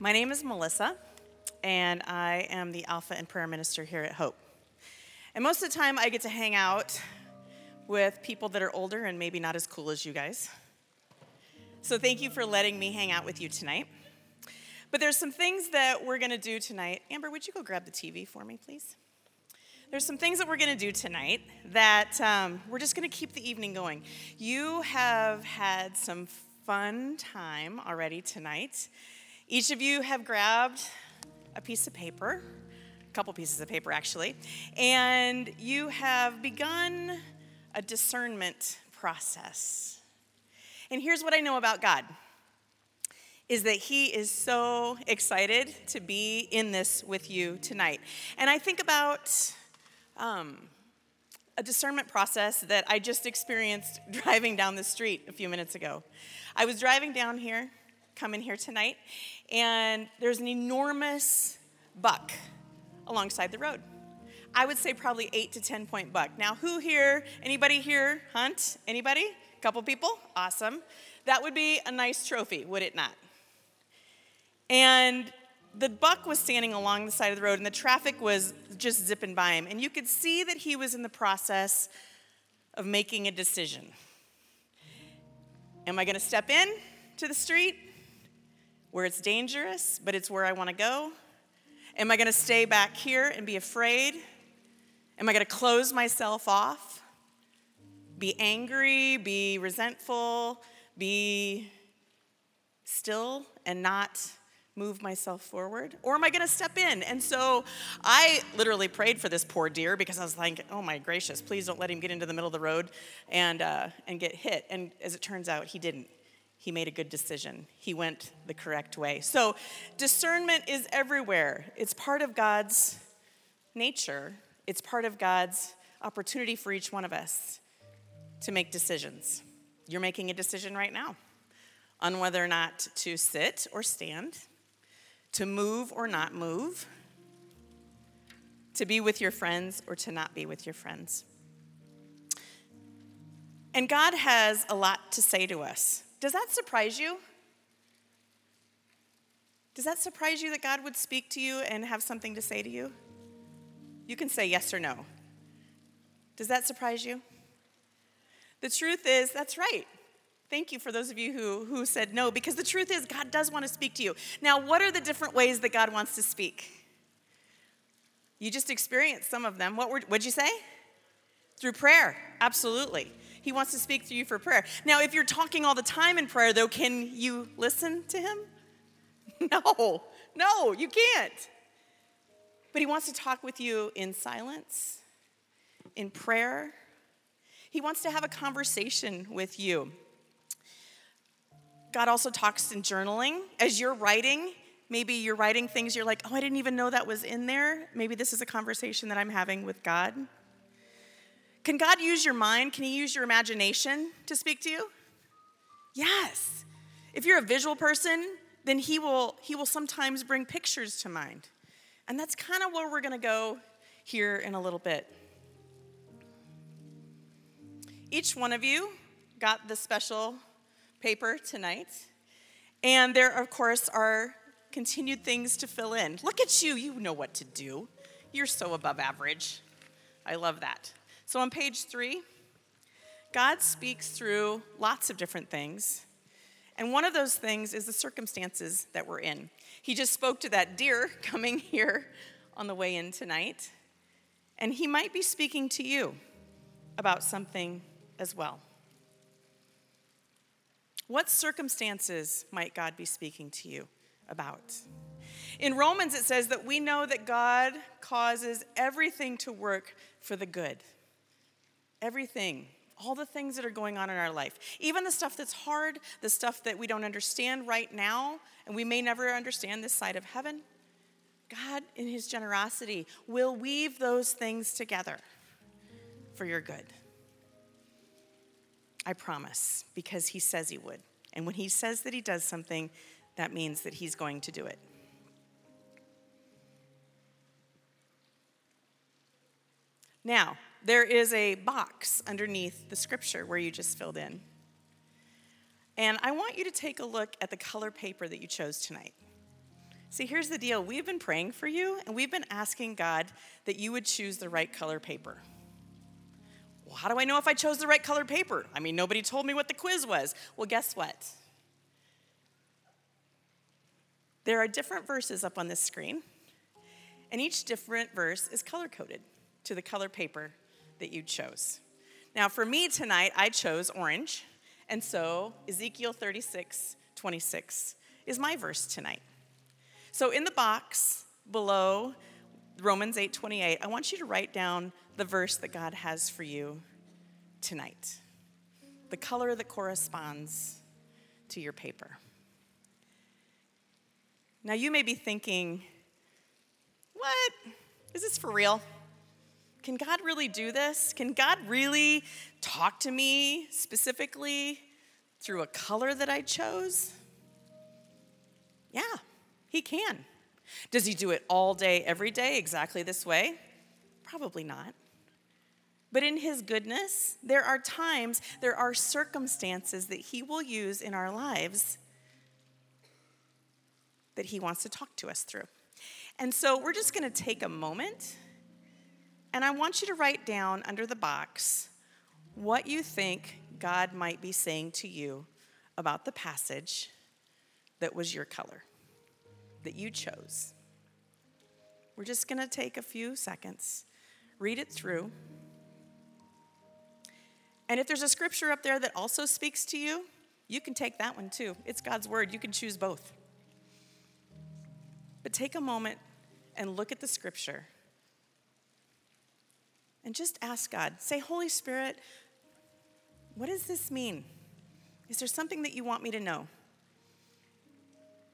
My name is Melissa, and I am the Alpha and Prayer Minister here at Hope. And most of the time, I get to hang out with people that are older and maybe not as cool as you guys. So thank you for letting me hang out with you tonight. But there's some things that we're going to do tonight. Amber, would you go grab the TV for me, please? There's some things that we're going to do tonight that um, we're just going to keep the evening going. You have had some fun time already tonight. Each of you have grabbed a piece of paper, a couple pieces of paper actually, and you have begun a discernment process. And here's what I know about God is that he is so excited to be in this with you tonight. And I think about um, a discernment process that I just experienced driving down the street a few minutes ago. I was driving down here, coming here tonight, and there's an enormous buck alongside the road. I would say probably eight to 10 point buck. Now, who here, anybody here hunt? Anybody? A couple people? Awesome. That would be a nice trophy, would it not? And the buck was standing along the side of the road, and the traffic was just zipping by him. And you could see that he was in the process of making a decision. Am I going to step in to the street where it's dangerous, but it's where I want to go? Am I going to stay back here and be afraid? Am I going to close myself off? Be angry, be resentful, be still and not move myself forward? Or am I going to step in? And so I literally prayed for this poor deer because I was like, oh my gracious, please don't let him get into the middle of the road and, uh, and get hit. And as it turns out, he didn't. He made a good decision. He went the correct way. So discernment is everywhere, it's part of God's nature, it's part of God's opportunity for each one of us to make decisions. You're making a decision right now on whether or not to sit or stand to move or not move, to be with your friends or to not be with your friends. And God has a lot to say to us. Does that surprise you? Does that surprise you that God would speak to you and have something to say to you? You can say yes or no. Does that surprise you? The truth is, that's right. Thank you for those of you who, who said no, because the truth is, God does want to speak to you. Now, what are the different ways that God wants to speak? You just experienced some of them. What were, what'd you say? Through prayer, absolutely. He wants to speak to you for prayer. Now, if you're talking all the time in prayer, though, can you listen to Him? No, no, you can't. But He wants to talk with you in silence, in prayer. He wants to have a conversation with you. God also talks in journaling. As you're writing, maybe you're writing things you're like, oh, I didn't even know that was in there. Maybe this is a conversation that I'm having with God. Can God use your mind? Can He use your imagination to speak to you? Yes. If you're a visual person, then He will, he will sometimes bring pictures to mind. And that's kind of where we're going to go here in a little bit. Each one of you got the special paper tonight. And there, of course, are continued things to fill in. Look at you, you know what to do. You're so above average. I love that. So on page three, God speaks through lots of different things. And one of those things is the circumstances that we're in. He just spoke to that deer coming here on the way in tonight. And he might be speaking to you about something as well. What circumstances might God be speaking to you about? In Romans, it says that we know that God causes everything to work for the good. Everything. All the things that are going on in our life. Even the stuff that's hard, the stuff that we don't understand right now, and we may never understand this side of heaven. God, in His generosity, will weave those things together for your good. I promise, because he says he would. And when he says that he does something, that means that he's going to do it. Now, there is a box underneath the scripture where you just filled in. And I want you to take a look at the color paper that you chose tonight. See, here's the deal we've been praying for you, and we've been asking God that you would choose the right color paper. Well, how do I know if I chose the right color paper? I mean, nobody told me what the quiz was. Well, guess what? There are different verses up on this screen, and each different verse is color coded to the color paper that you chose. Now, for me tonight, I chose orange, and so Ezekiel 36 26 is my verse tonight. So in the box below Romans 8:28, I want you to write down the verse that God has for you tonight. The color that corresponds to your paper. Now you may be thinking, "What? Is this for real? Can God really do this? Can God really talk to me specifically through a color that I chose?" Yeah, he can. Does he do it all day, every day, exactly this way? Probably not. But in his goodness, there are times, there are circumstances that he will use in our lives that he wants to talk to us through. And so we're just going to take a moment, and I want you to write down under the box what you think God might be saying to you about the passage that was your color that you chose. We're just going to take a few seconds, read it through. And if there's a scripture up there that also speaks to you, you can take that one too. It's God's word. You can choose both. But take a moment and look at the scripture and just ask God. Say, Holy Spirit, what does this mean? Is there something that you want me to know?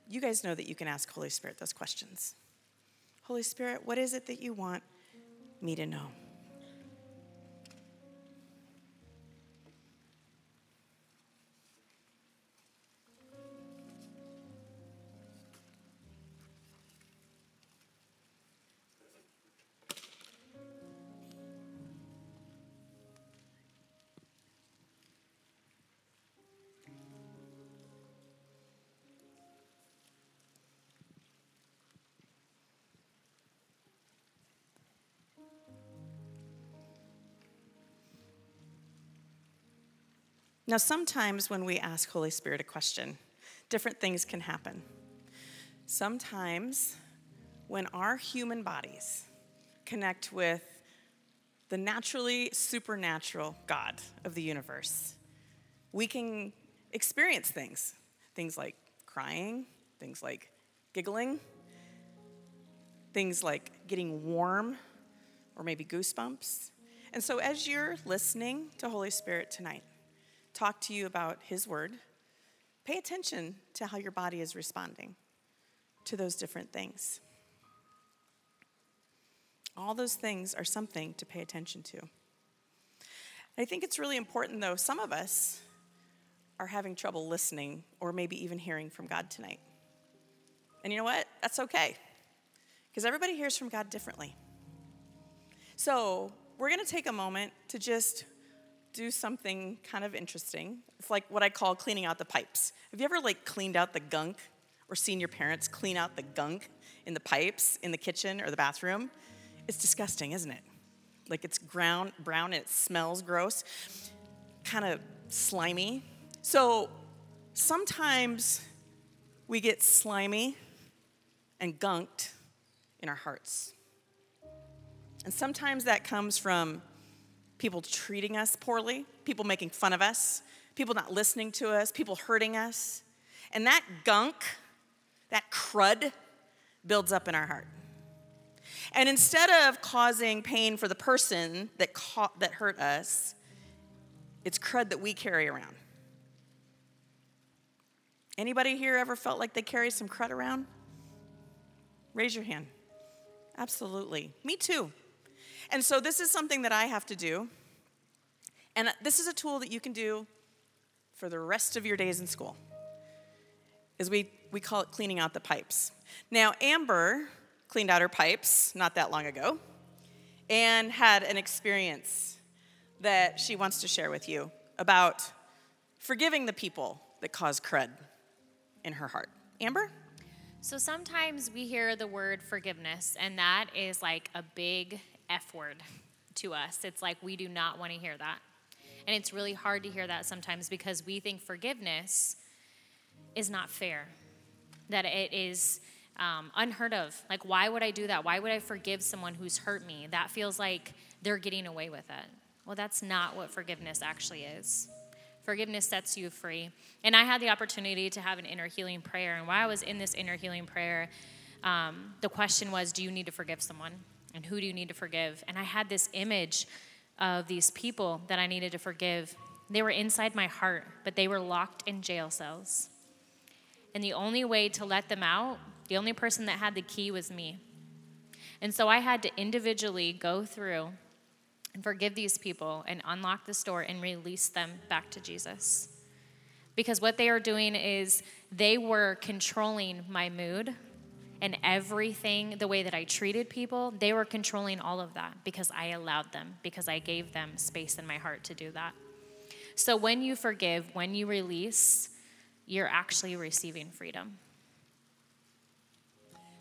you guys know that you can ask Holy Spirit those questions. Holy Spirit, what is it that you want me to know? Now, sometimes when we ask Holy Spirit a question, different things can happen. Sometimes when our human bodies connect with the naturally supernatural God of the universe, we can experience things. Things like crying, things like giggling, things like getting warm or maybe goosebumps. And so, as you're listening to Holy Spirit tonight, talk to you about His Word, pay attention to how your body is responding to those different things. All those things are something to pay attention to. I think it's really important, though, some of us are having trouble listening or maybe even hearing from God tonight. And you know what? That's okay, because everybody hears from God differently. So, we're going to take a moment to just do something kind of interesting. It's like what I call cleaning out the pipes. Have you ever like cleaned out the gunk or seen your parents clean out the gunk in the pipes in the kitchen or the bathroom? It's disgusting, isn't it? Like it's ground, brown and it smells gross, kind of slimy. So sometimes we get slimy and gunked in our hearts. And sometimes that comes from people treating us poorly, people making fun of us, people not listening to us, people hurting us. And that gunk, that crud, builds up in our heart. And instead of causing pain for the person that, ca- that hurt us, it's crud that we carry around. Anybody here ever felt like they carry some crud around? Raise your hand. Absolutely. Me too. And so this is something that I have to do. And this is a tool that you can do for the rest of your days in school. Is we, we call it cleaning out the pipes. Now, Amber cleaned out her pipes not that long ago and had an experience that she wants to share with you about forgiving the people that cause crud in her heart. Amber? So sometimes we hear the word forgiveness, and that is like a big F word to us. It's like we do not want to hear that. And it's really hard to hear that sometimes because we think forgiveness is not fair, that it is um, unheard of. Like, why would I do that? Why would I forgive someone who's hurt me? That feels like they're getting away with it. Well, that's not what forgiveness actually is. Forgiveness sets you free. And I had the opportunity to have an inner healing prayer. And while I was in this inner healing prayer, um, the question was Do you need to forgive someone? And who do you need to forgive? And I had this image of these people that I needed to forgive. They were inside my heart, but they were locked in jail cells. And the only way to let them out, the only person that had the key was me. And so I had to individually go through and forgive these people and unlock this door and release them back to Jesus. Because what they are doing is they were controlling my mood and everything, the way that I treated people, they were controlling all of that because I allowed them, because I gave them space in my heart to do that. So when you forgive, when you release, you're actually receiving freedom.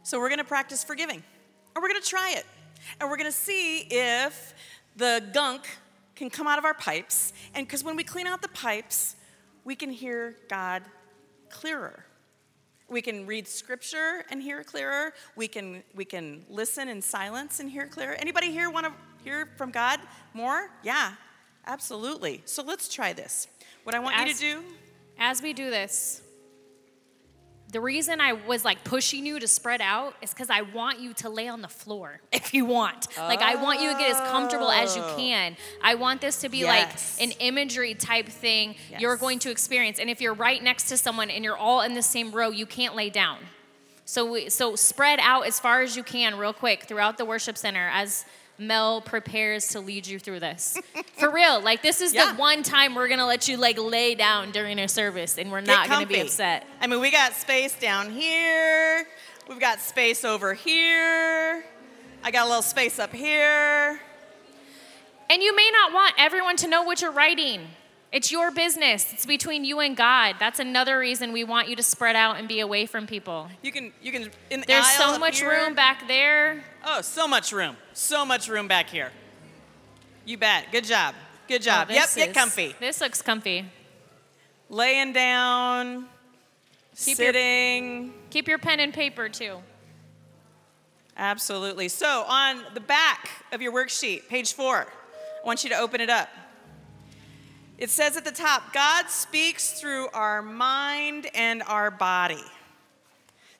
So we're to practice forgiving, and we're to try it, and we're to see if the gunk can come out of our pipes. And because when we clean out the pipes, we can hear God clearer. We can read scripture and hear clearer. We can, we can listen in silence and hear clearer. Anybody here want to hear from God more? Yeah, absolutely. So let's try this. What I want as, you to do. As we do this, the reason I was like pushing you to spread out is because I want you to lay on the floor if you want. Oh. Like, I want you to get as comfortable as you oh. can. I want this to be yes. like an imagery type thing yes. you're going to experience. And if you're right next to someone and you're all in the same row, you can't lay down. So, we, so spread out as far as you can, real quick, throughout the worship center as Mel prepares to lead you through this. For real, like this is yeah. the one time we're gonna let you like lay down during a service and we're not gonna be upset. I mean, we got space down here, we've got space over here, I got a little space up here. And you may not want everyone to know what you're writing. It's your business. It's between you and God. That's another reason we want you to spread out and be away from people. You can, you can. In the There's so much here, room back there. Oh, so much room. So much room back here. You bet. Good job. Good oh, job. Oh, yep. Is, get comfy. This looks comfy. Laying down. Keep sitting. Your, keep your pen and paper too. Absolutely. So on the back of your worksheet, page four, I want you to open it up. It says at the top God speaks through our mind and our body.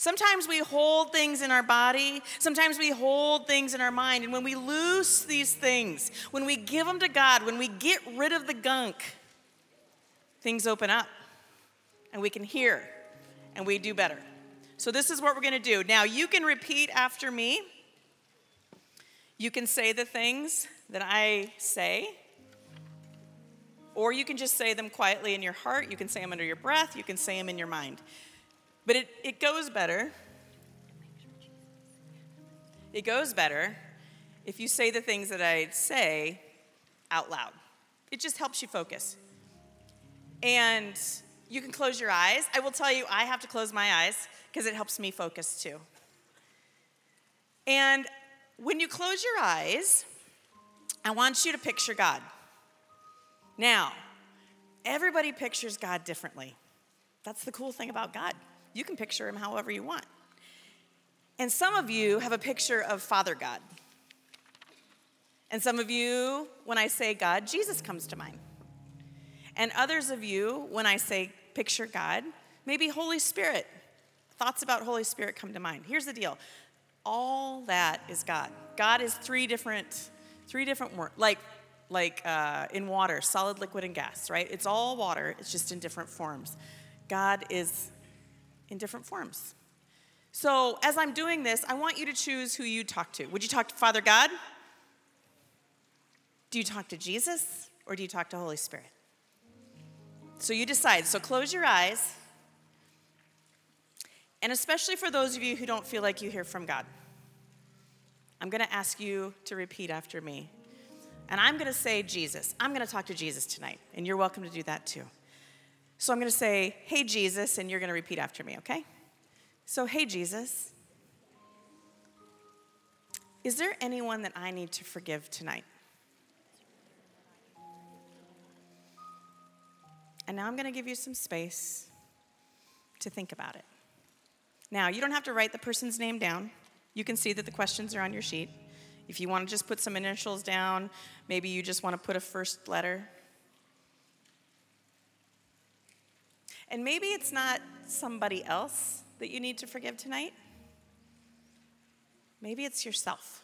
Sometimes we hold things in our body, sometimes we hold things in our mind. And when we loose these things, when we give them to God, when we get rid of the gunk, things open up and we can hear and we do better. So, this is what we're going to do. Now, you can repeat after me. You can say the things that I say. Or you can just say them quietly in your heart. You can say them under your breath. You can say them in your mind. But it, it goes better. It goes better if you say the things that I say out loud. It just helps you focus. And you can close your eyes. I will tell you, I have to close my eyes because it helps me focus too. And when you close your eyes, I want you to picture God. Now, everybody pictures God differently. That's the cool thing about God. You can picture him however you want. And some of you have a picture of Father God. And some of you, when I say God, Jesus comes to mind. And others of you, when I say picture God, maybe Holy Spirit. Thoughts about Holy Spirit come to mind. Here's the deal. All that is God. God is three different, three different words. Like like uh, in water, solid, liquid, and gas, right? It's all water, it's just in different forms. God is in different forms. So as I'm doing this, I want you to choose who you talk to. Would you talk to Father God? Do you talk to Jesus? Or do you talk to Holy Spirit? So you decide. So close your eyes. And especially for those of you who don't feel like you hear from God, I'm going to ask you to repeat after me. And I'm going to say Jesus. I'm going to talk to Jesus tonight, and you're welcome to do that too. So I'm going to say, Hey, Jesus, and you're going to repeat after me, okay? So, hey, Jesus, is there anyone that I need to forgive tonight? And now I'm going to give you some space to think about it. Now, you don't have to write the person's name down. You can see that the questions are on your sheet. If you want to just put some initials down, maybe you just want to put a first letter. And maybe it's not somebody else that you need to forgive tonight. Maybe it's yourself.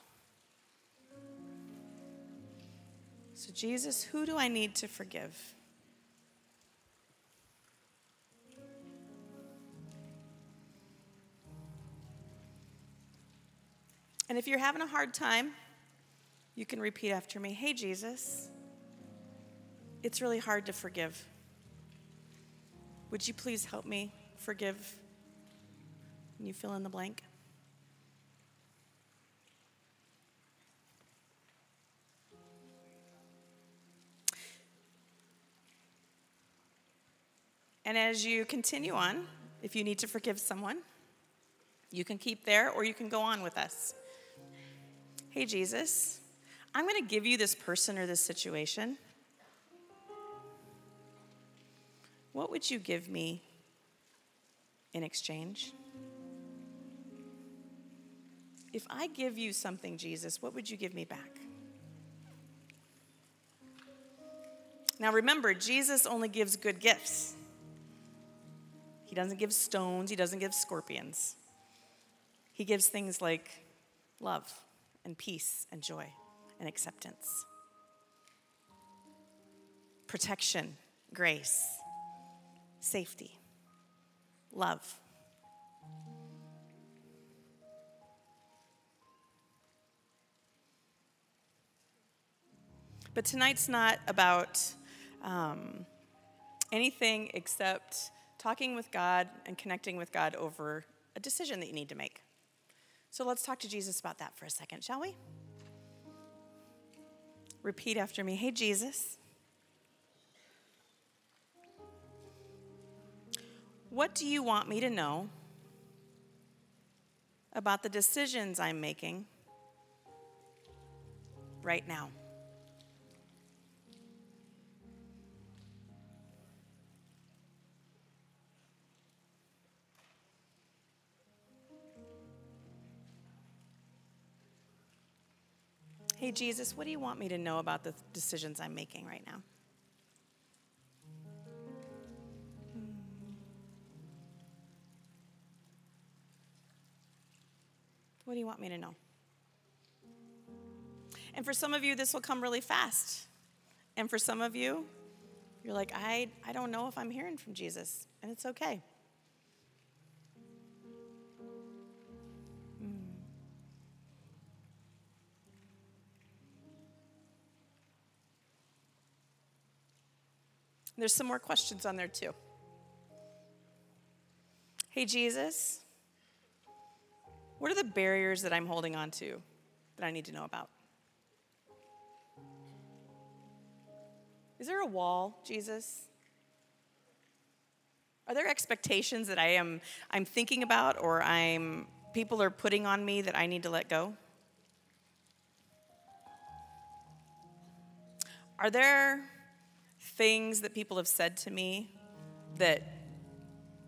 So, Jesus, who do I need to forgive? And if you're having a hard time, you can repeat after me Hey, Jesus, it's really hard to forgive. Would you please help me forgive? And you fill in the blank. And as you continue on, if you need to forgive someone, you can keep there or you can go on with us. Hey, Jesus, I'm going to give you this person or this situation. What would you give me in exchange? If I give you something, Jesus, what would you give me back? Now remember, Jesus only gives good gifts. He doesn't give stones, he doesn't give scorpions. He gives things like love and peace and joy and acceptance, protection, grace, safety, love. But tonight's not about um, anything except talking with God and connecting with God over a decision that you need to make. So let's talk to Jesus about that for a second, shall we? Repeat after me Hey, Jesus. What do you want me to know about the decisions I'm making right now? Hey, Jesus, what do you want me to know about the decisions I'm making right now? What do you want me to know? And for some of you, this will come really fast. And for some of you, you're like, I, I don't know if I'm hearing from Jesus, and it's okay. Hmm. There's some more questions on there too. Hey, Jesus, what are the barriers that I'm holding on to that I need to know about? Is there a wall, Jesus? Are there expectations that I am I'm thinking about or I'm people are putting on me that I need to let go? Are there things that people have said to me that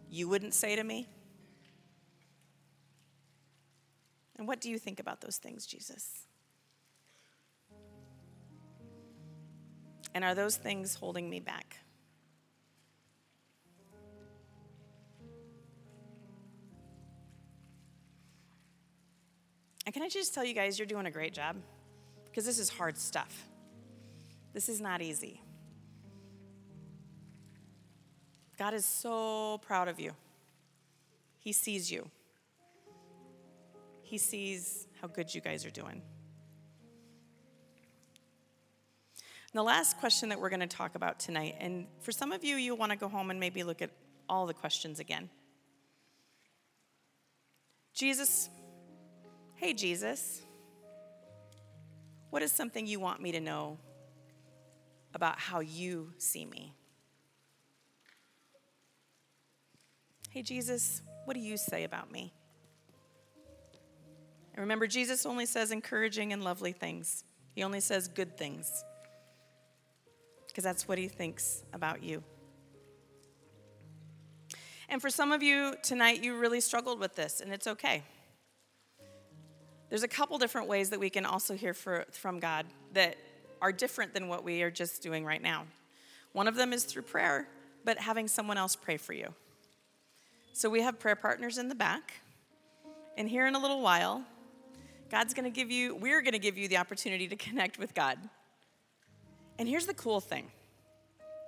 you wouldn't say to me? And what do you think about those things, Jesus? And are those things holding me back? And can I just tell you guys, you're doing a great job? Because this is hard stuff. This is not easy. God is so proud of you. He sees you, He sees how good you guys are doing. And the last question that we're going to talk about tonight, and for some of you, you'll want to go home and maybe look at all the questions again. Jesus, hey, Jesus, what is something you want me to know about how you see me? Hey, Jesus, what what do you say about me? And remember, Jesus only says encouraging and lovely things, He only says good things because that's what He thinks about you. And for some of you tonight, you really struggled with this, and it's okay. There's a couple different ways that we can also hear for, from God that are different than what we are just doing right now. One of them is through prayer, but having someone else pray for you. So we have prayer partners in the back. And here in a little while, God's going to give you, we're going to give you the opportunity to connect with God. And here's the cool thing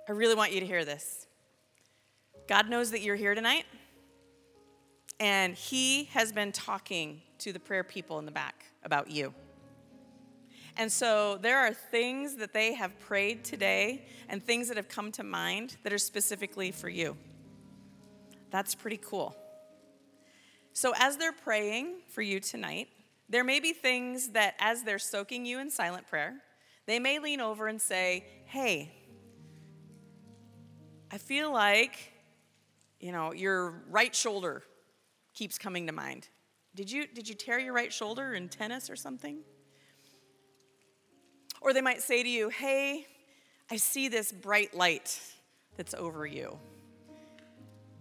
I really want you to hear this. God knows that you're here tonight, and He has been talking to the prayer people in the back about you. And so there are things that they have prayed today and things that have come to mind that are specifically for you. That's pretty cool. So, as they're praying for you tonight, there may be things that, as they're soaking you in silent prayer, they may lean over and say, Hey, I feel like, you know, your right shoulder keeps coming to mind. Did you, did you tear your right shoulder in tennis or something? Or they might say to you, Hey, I see this bright light that's over you.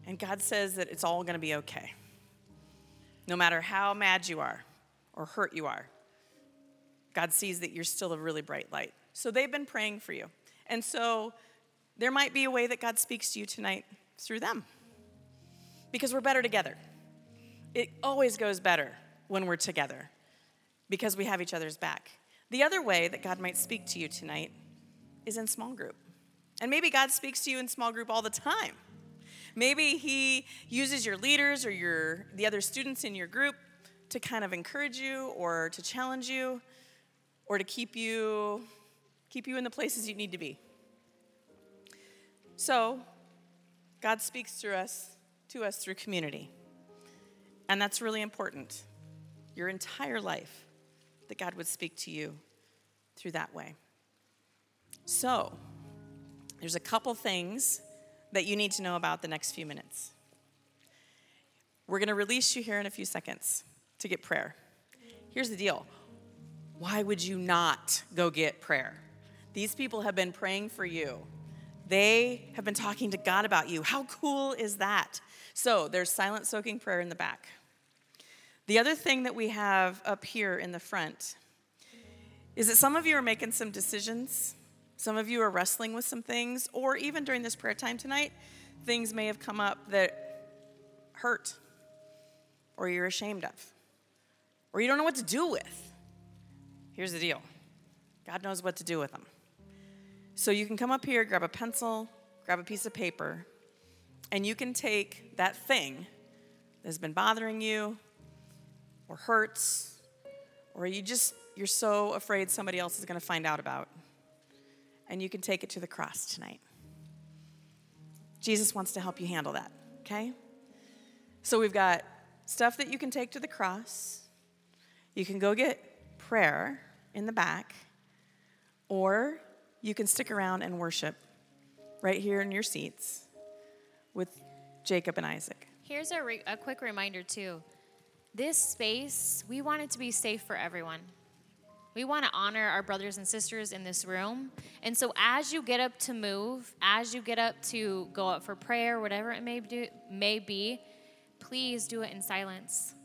And God says that it's all going to be okay. No matter how mad you are or hurt you are, God sees that you're still a really bright light. So they've been praying for you. And so there might be a way that God speaks to you tonight through them because we're better together. It always goes better when we're together because we have each other's back. The other way that God might speak to you tonight is in small group. And maybe God speaks to you in small group all the time. Maybe he uses your leaders or your the other students in your group to kind of encourage you or to challenge you or to keep you keep you in the places you need to be. So, God speaks through us to us through community. And that's really important. Your entire life that God would speak to you through that way. So, there's a couple things that you need to know about the next few minutes. We're going to release you here in a few seconds to get prayer. Here's the deal why would you not go get prayer? These people have been praying for you. They have been talking to God about you. How cool is that? So, there's silent soaking prayer in the back. The other thing that we have up here in the front is that some of you are making some decisions. Some of you are wrestling with some things, or even during this prayer time tonight, things may have come up that hurt, or you're ashamed of, or you don't know what to do with. Here's the deal God knows what to do with them. So you can come up here, grab a pencil, grab a piece of paper, and you can take that thing that has been bothering you, or hurts, or you just, you're so afraid somebody else is going to find out about. And you can take it to the cross tonight. Jesus wants to help you handle that, okay? So we've got stuff that you can take to the cross. You can go get prayer in the back, or you can stick around and worship right here in your seats with Jacob and Isaac. Here's a, re- a quick reminder, too this space, we want it to be safe for everyone. We want to honor our brothers and sisters in this room. And so, as you get up to move, as you get up to go up for prayer, whatever it may, do, may be, please do it in silence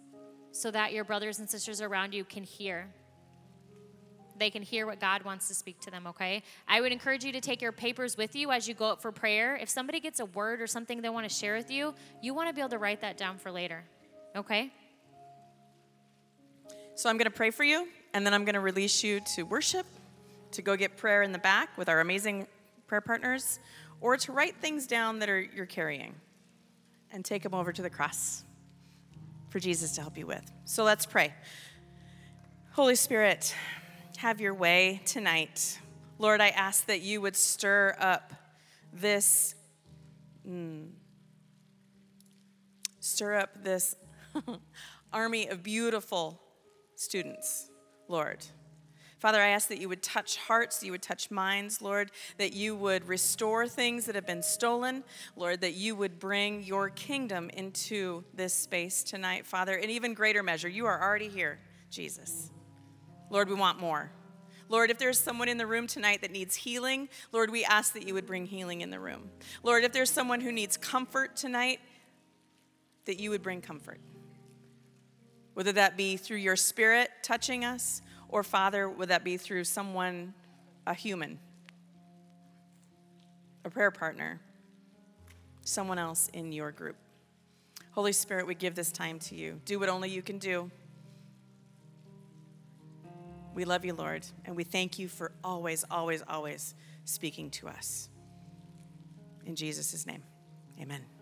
so that your brothers and sisters around you can hear. They can hear what God wants to speak to them, okay? I would encourage you to take your papers with you as you go up for prayer. If somebody gets a word or something they want to share with you, you want to be able to write that down for later, okay? So I'm going to pray for you, and then I'm going to release you to worship, to go get prayer in the back with our amazing prayer partners, or to write things down that are you're carrying and take them over to the cross for Jesus to help you with. So let's pray. Holy Spirit, have your way tonight. Lord, I ask that you would stir up this, mm, stir up this army of beautiful students, Lord. Father, I ask that you would touch hearts, you would touch minds, Lord, that you would restore things that have been stolen, Lord, that you would bring your kingdom into this space tonight, Father, in even greater measure. You are already here, Jesus. Lord, we want more. Lord, if there's someone in the room tonight that needs healing, Lord, we ask that you would bring healing in the room. Lord, if there's someone who needs comfort tonight, that you would bring comfort. Whether that be through your spirit touching us, or Father, would that be through someone, a human, a prayer partner, someone else in your group. Holy Spirit, we give this time to you. Do what only you can do. We love you, Lord, and we thank you for always, always, always speaking to us. In Jesus' name, amen.